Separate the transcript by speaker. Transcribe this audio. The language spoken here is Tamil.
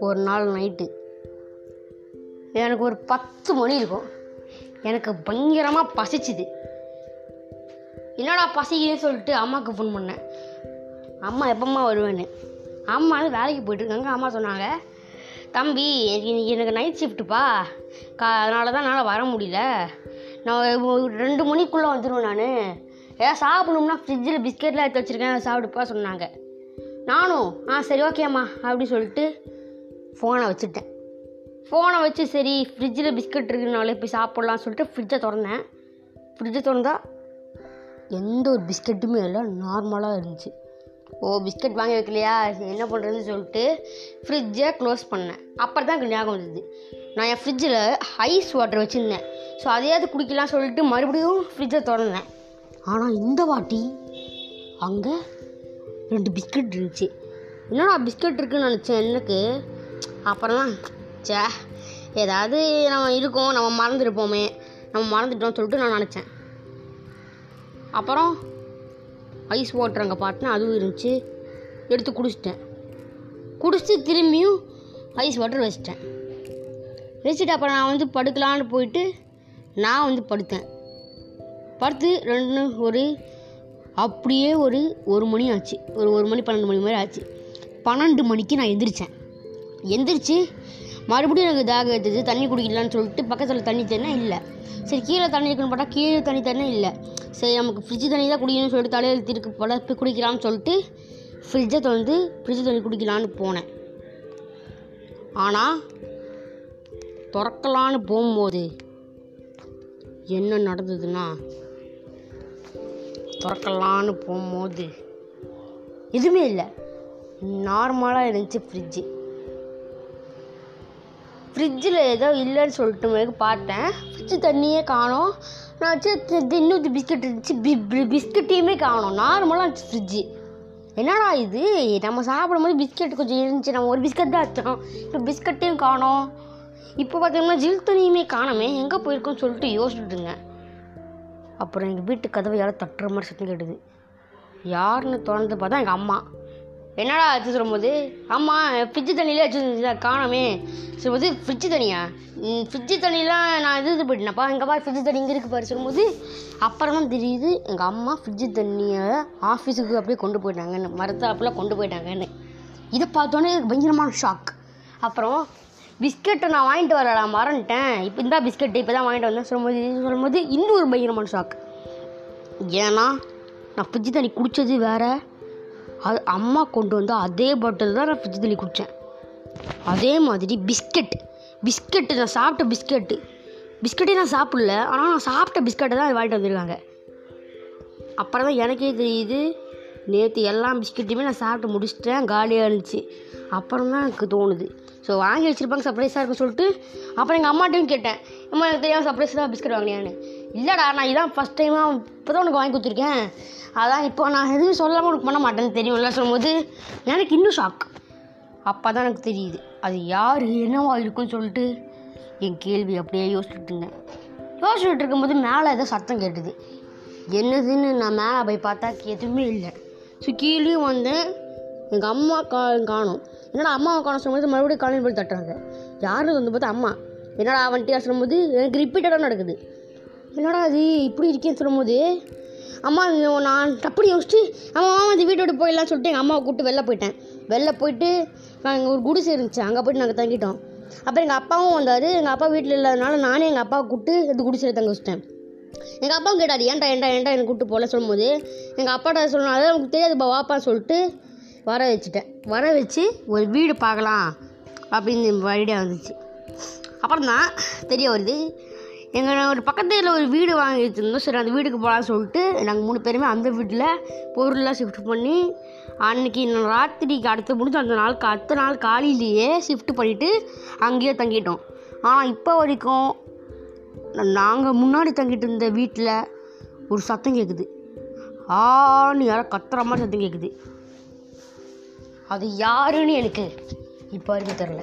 Speaker 1: ஒரு நாள் நைட்டு. எனக்கு ஒரு பத்து மணி இருக்கும். எனக்கு பயங்கரமாக பசிச்சுது. என்னடா பசிக்குதுன்னு சொல்லிட்டு அம்மாவுக்கு ஃபோன் பண்ணேன். அம்மா எப்பம்மா வருவேன்னு. அம்மா வந்து வேலைக்கு போயிட்டுருக்காங்க. அம்மா சொன்னாங்க தம்பி எனக்கு எனக்கு நைட் ஷிஃப்ட்டுப்பா கா அதனால தான் என்னால் வர முடியல. நான் ஒரு ரெண்டு மணிக்குள்ளே வந்துடுவேன் நான். ஏதாவது சாப்பிடணும்னா ஃப்ரிட்ஜில் பிஸ்கெட்லாம் எடுத்து வச்சுருக்கேன் சாப்பிடுப்பா சொன்னாங்க. நானும் ஆ சரி ஓகேம்மா அப்படி சொல்லிட்டு ஃபோனை வச்சுட்டேன் ஃபோனை வச்சு சரி ஃப்ரிட்ஜில் பிஸ்கட் இருக்குனாலே போய் சாப்பிட்லாம்னு சொல்லிட்டு ஃப்ரிட்ஜை திறந்தேன். ஃப்ரிட்ஜை திறந்தா எந்த ஒரு பிஸ்கட்டுமே இல்லை நார்மலாக இருந்துச்சு. ஓ பிஸ்கட் வாங்கி வைக்கலையா சரி, என்ன பண்ணுறதுன்னு சொல்லிட்டு ஃப்ரிட்ஜை க்ளோஸ் பண்ணேன். அப்புறம் தான் எனக்கு ஞாபகம் வந்தது. நான் என் ஃப்ரிட்ஜில் ஐஸ் வாட்டர் வச்சுருந்தேன். ஸோ அதையாவது குடிக்கலாம் சொல்லிட்டு மறுபடியும் ஃப்ரிட்ஜை திறந்தேன். ஆனால் இந்த வாட்டி அங்கே ரெண்டு பிஸ்கட் இருந்துச்சு. என்னடா பிஸ்கட் இருக்குன்னு நினச்சேன் எனக்கு அப்புறம் சே ஏதாவது நம்ம இருக்கோம் நம்ம மறந்துருப்போமே நம்ம மறந்துட்டோம்னு சொல்லிட்டு நான் நினச்சேன். அப்புறம் ஐஸ் வாட்டர் அங்கே பார்த்தேன் அதுவும் இருந்துச்சு. எடுத்து குடிச்சிட்டேன். குடிச்சிட்டு திரும்பியும் ஐஸ் வாட்டர் வச்சிட்டேன். வச்சுட்டு அப்புறம் நான் வந்து படுக்கலான்னு போயிட்டு நான் வந்து படுத்தேன். படுத்து ரெண்டு ஒரு அப்படியே ஒரு ஒரு மணி ஆச்சு. ஒரு ஒரு மணி பன்னெண்டு மணி மாதிரி ஆச்சு. பன்னெண்டு மணிக்கு நான் எந்திரிச்சேன். எந்திரிச்சு மறுபடியும் எனக்கு தாகம் எடுத்துச்சு தண்ணி குடிக்கலான்னு சொல்லிட்டு பக்கத்தில் தண்ணி தண்ணே இல்லை. சரி கீழே தண்ணி இருக்குன்னு பார்த்தா கீழே தண்ணி தண்ணே இல்லை. சரி நமக்கு ஃப்ரிட்ஜ் தண்ணி தான் குடிக்கணும்னு சொல்லிட்டு தலையில் திருக்கு போல குடிக்கலான்னு குடிக்கலாம்னு சொல்லிட்டு ஃப்ரிட்ஜை திறந்து ஃப்ரிட்ஜ் தண்ணி குடிக்கலான்னு போனேன். ஆனால் திறக்கலான்னு போகும்போது என்ன நடந்ததுன்னா திறக்கலான்னு போகும்போது எதுவுமே இல்லை. நார்மலாக இருந்துச்சு ஃப்ரிட்ஜு ஃப்ரிட்ஜில் ஏதோ இல்லைன்னு சொல்லிட்டு மேலே பார்த்தேன். ஃப்ரிட்ஜு தண்ணியே காணோம். நான் வச்சு இன்னொரு பிஸ்கட் இருந்துச்சு. பி பிஸ்கட்டையுமே காணோம். நார்மலாக இருந்துச்சு ஃப்ரிட்ஜு என்னடா இது? நம்ம சாப்பிடும்போது பிஸ்கட் கொஞ்சம் இருந்துச்சு. நம்ம ஒரு பிஸ்கட் தான் வச்சோம். இப்போ பிஸ்கட்டையும் காணோம். இப்போ பார்த்தீங்கன்னா ஜில் தண்ணியுமே காணோமே. எங்கே போயிருக்கோன்னு சொல்லிட்டு யோசிச்சுட்டு அப்புறம் எங்கள் வீட்டு கதவை யாரோ தட்டுற மாதிரி சத்தம் கேட்டுது. யாருன்னு திறந்து பார்த்தா எங்கள் அம்மா. என்னடா ஆச்சு சொல்லும்போது அம்மா ஃப்ரிட்ஜு தண்ணியிலே வச்சுருந்துச்சு காணாமே. சொல்லும்போது ஃப்ரிட்ஜு தண்ணியா? ஃப்ரிட்ஜு தண்ணியெலாம் நான் இது இது எங்கள் பா ஃப்ரிட்ஜு தண்ணி இங்கே இருக்கு பாரு. சொல்லும்போது அப்புறம் தான் தெரியுது எங்கள் அம்மா ஃப்ரிட்ஜு தண்ணியை ஆஃபீஸுக்கு அப்படியே கொண்டு போயிட்டாங்கன்னு மரத்தாப்பில் கொண்டு போயிட்டாங்கன்னு. இதை பார்த்தோன்னே பயங்கரமான ஷாக் அப்புறம் பிஸ்கெட்டை நான் வாங்கிட்டு வரல மறந்துட்டேன். இப்போ இந்த பிஸ்கெட்டு இப்போ தான் வாங்கிட்டு வந்தேன். சொல்லும்போது சொல்லும்போது இன்னும் ஒரு பயங்கரமான ஷாக் ஏன்னா நான் ஃப்ரிட்ஜ் தண்ணி குடித்தது வேறு. அது அம்மா கொண்டு வந்த அதே பாட்டில் தான் நான் ஃப்ரிட்ஜ் தண்ணி குடித்தேன் அதே மாதிரி பிஸ்கெட். பிஸ்கெட்டு நான் சாப்பிட்ட பிஸ்கெட்டு. பிஸ்கெட்டே நான் சாப்பிடல. ஆனால் நான் சாப்பிட்ட பிஸ்கெட்டை தான் வாங்கிட்டு வந்திருக்காங்க. அப்புறம் தான் எனக்கே தெரியுது நேற்று எல்லா பிஸ்கெட்டையுமே நான் சாப்பிட்டு முடிச்சிட்டேன். காலியாக இருந்துச்சு. அப்புறம் தான் எனக்கு தோணுது. ஸோ வாங்கி வச்சுருப்பாங்க சர்ப்ரைஸாக இருக்கும் சொல்லிட்டு அப்புறம் எங்கள் அம்மாட்டையும் கேட்டேன். அம்மா எனக்கு தெரியாமல் சர்ப்ரைஸ் தான் பிஸ்கட் வாங்கினியான்னு. இல்லைடா நான் இதான் ஃபஸ்ட் டைமாக இப்போ தான் உனக்கு வாங்கி கொடுத்துருக்கேன். அதான் இப்போ நான் எதுவும் சொல்லாமல் உனக்கு பண்ண மாட்டேன்னு தெரியும்ல சொல்லும்போது எனக்கு இன்னும் ஷாக் அப்போ தான் எனக்கு தெரியுது அது யார் என்னவா இருக்குன்னு சொல்லிட்டு என் கேள்வி அப்படியே யோசிச்சுட்டு இருந்தேன். யோசிச்சுட்டு இருக்கும்போது மேலே ஏதோ சத்தம் கேட்டுது. என்னதுன்னு நான் மேலே போய் பார்த்தா எதுவுமே இல்லை. ஸோ கீழேயும் வந்தேன். எங்கள் அம்மா கா காணும். என்னடா அம்மாவை காண சொல்லும்போது மறுபடியும் காலையில் போய் தட்டுறாங்க. யார் வந்து பார்த்தா அம்மா. என்னடா வந்துட்டியா சொல்லும்போது எனக்கு ரிப்பீட்டடாக நடக்குது. என்னடா அது இப்படி இருக்கேன்னு சொல்லும்போது அம்மா நான் அப்படி யோசிச்சு அம்மா மாமா இந்த வீட்டை விட்டு போயிடலாம்னு சொல்லிட்டு எங்கள் அம்மாவை கூப்பிட்டு வெளில போயிட்டேன். வெளில போயிட்டு நாங்கள் ஒரு குடிசை இருந்துச்சு. அங்கே போயிட்டு நாங்கள் தங்கிட்டோம். அப்புறம் எங்கள் அப்பாவும் வந்தார். எங்கள் அப்பா வீட்டில் இல்லாதனால நானே எங்கள் அப்பாவை கூப்பிட்டு இந்த குடிசையில் தங்க வச்சிட்டேன். எங்கள் அப்பாவும் கேட்டார் ஏன்டா ஏன்டா ஏன்டா எனக்கு கூப்பிட்டு போகல சொல்லும்போது? எங்கள் அப்பாட்ட சொல்லணும் உங்களுக்கு தெரியாது பா வாப்பான்னு சொல்லிட்டு வர வச்சுட்டேன். வர வச்சு ஒரு வீடு பார்க்கலாம் அப்படின்னு ஐடியா வந்துச்சு. அப்புறம் தான் தெரிய வருது எங்கள் ஒரு பக்கத்தில் ஒரு வீடு வாங்கி வச்சுருந்தோம் சரி அந்த வீட்டுக்கு போகலான்னு சொல்லிட்டு நாங்கள் மூணு பேருமே அந்த வீட்டில் பொருள்லாம் ஷிஃப்ட் பண்ணி அன்னைக்கு நான் ராத்திரிக்கு அடுத்து முடிஞ்ச அந்த நாளுக்கு அடுத்த நாள் காலையிலேயே ஷிஃப்ட் பண்ணிவிட்டு அங்கேயே தங்கிட்டோம். ஆனால் இப்போ வரைக்கும் நாங்கள் முன்னாடி தங்கிட்டு இருந்த வீட்டில் ஒரு சத்தம் கேட்குது ஆன்னு யாரோ கத்துற மாதிரி சத்தம் கேட்குது அது யாருன்னு எனக்கு இப்போ வரைக்கும் தெரில